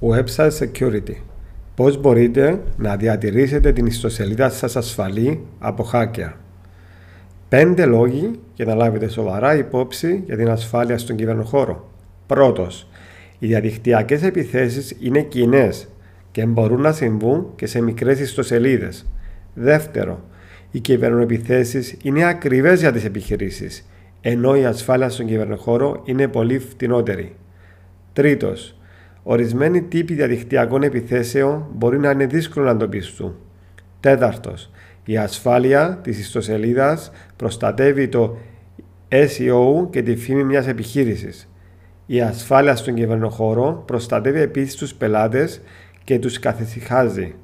Website Security. Πώς μπορείτε να διατηρήσετε την ιστοσελίδα σας ασφαλή από hacker. Πέντε λόγοι για να λάβετε σοβαρά υπόψη για την ασφάλεια στον κυβερνοχώρο. Πρώτος, οι διαδικτυακές επιθέσεις είναι κοινές και μπορούν να συμβούν και σε μικρές ιστοσελίδες. Δεύτερο, οι κυβερνοεπιθέσεις είναι ακριβές για τις επιχειρήσεις, ενώ η ασφάλεια στον κυβερνοχώρο είναι πολύ φτηνότερη. Τρίτος, Ορισμένοι τύποι διαδικτυακών επιθέσεων μπορεί να είναι δύσκολο να εντοπιστούν. Τέταρτος, η ασφάλεια της ιστοσελίδας προστατεύει το SEO και τη φήμη μιας επιχείρησης. Η ασφάλεια στον κυβερνοχώρο προστατεύει επίσης τους πελάτες και τους καθησυχάζει.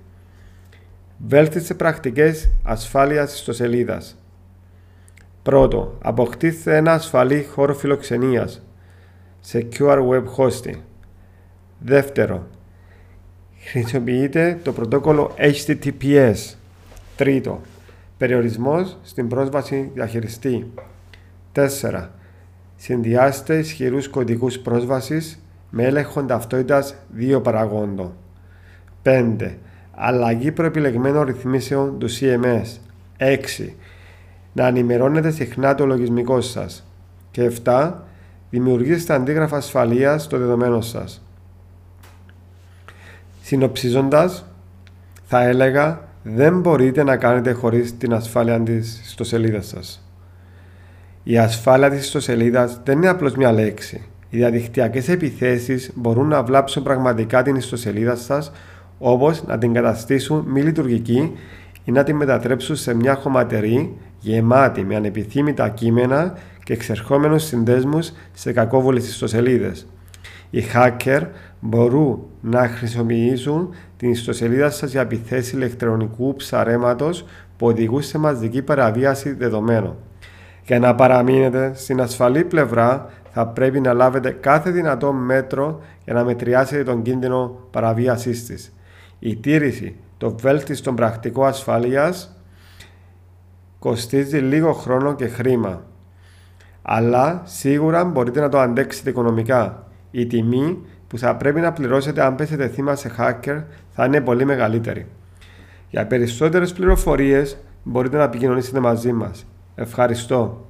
Βέλτιστε πρακτικές ασφάλειας ιστοσελίδας. Πρώτο, αποκτήστε ένα ασφαλή χώρο φιλοξενίας. Secure Web Hosting. Δεύτερο, χρησιμοποιείτε το πρωτόκολλο HTTPS. Τρίτο, περιορισμός στην πρόσβαση διαχειριστή. Τέσσερα, συνδυάστε ισχυρούς κωδικούς πρόσβασης με έλεγχο ταυτότητας δύο παραγόντων. 5. Αλλαγή προεπιλεγμένων ρυθμίσεων του CMS. 6. Να ενημερώνετε συχνά το λογισμικό σας. Και 7. Δημιουργήστε αντίγραφα ασφαλείας στο δεδομένο σας. Συνοψίζοντας, θα έλεγα δεν μπορείτε να κάνετε χωρίς την ασφάλεια της ιστοσελίδας σας. Η ασφάλεια της ιστοσελίδας δεν είναι απλώς μια λέξη. Οι διαδικτυακές επιθέσεις μπορούν να βλάψουν πραγματικά την ιστοσελίδα σας όπως να την καταστήσουν μη λειτουργική ή να την μετατρέψουν σε μια χωματερή γεμάτη με ανεπιθύμητα κείμενα και εξερχόμενους συνδέσμους σε κακόβολες ιστοσελίδες. Οι hacker μπορούν να χρησιμοποιήσουν την ιστοσελίδα σας για επιθέσεις ηλεκτρονικού ψαρέματος που οδηγούν σε μαζική παραβίαση δεδομένων. Για να παραμείνετε στην ασφαλή πλευρά θα πρέπει να λάβετε κάθε δυνατό μέτρο για να μετριάσετε τον κίνδυνο παραβίασής της. Η τήρηση των βέλτιστων πρακτικών ασφαλείας κοστίζει λίγο χρόνο και χρήμα. Αλλά σίγουρα μπορείτε να το αντέξετε οικονομικά η τιμή που θα πρέπει να πληρώσετε αν πέσετε θύμα σε hacker θα είναι πολύ μεγαλύτερη. Για περισσότερες πληροφορίες μπορείτε να επικοινωνήσετε μαζί μας. Ευχαριστώ.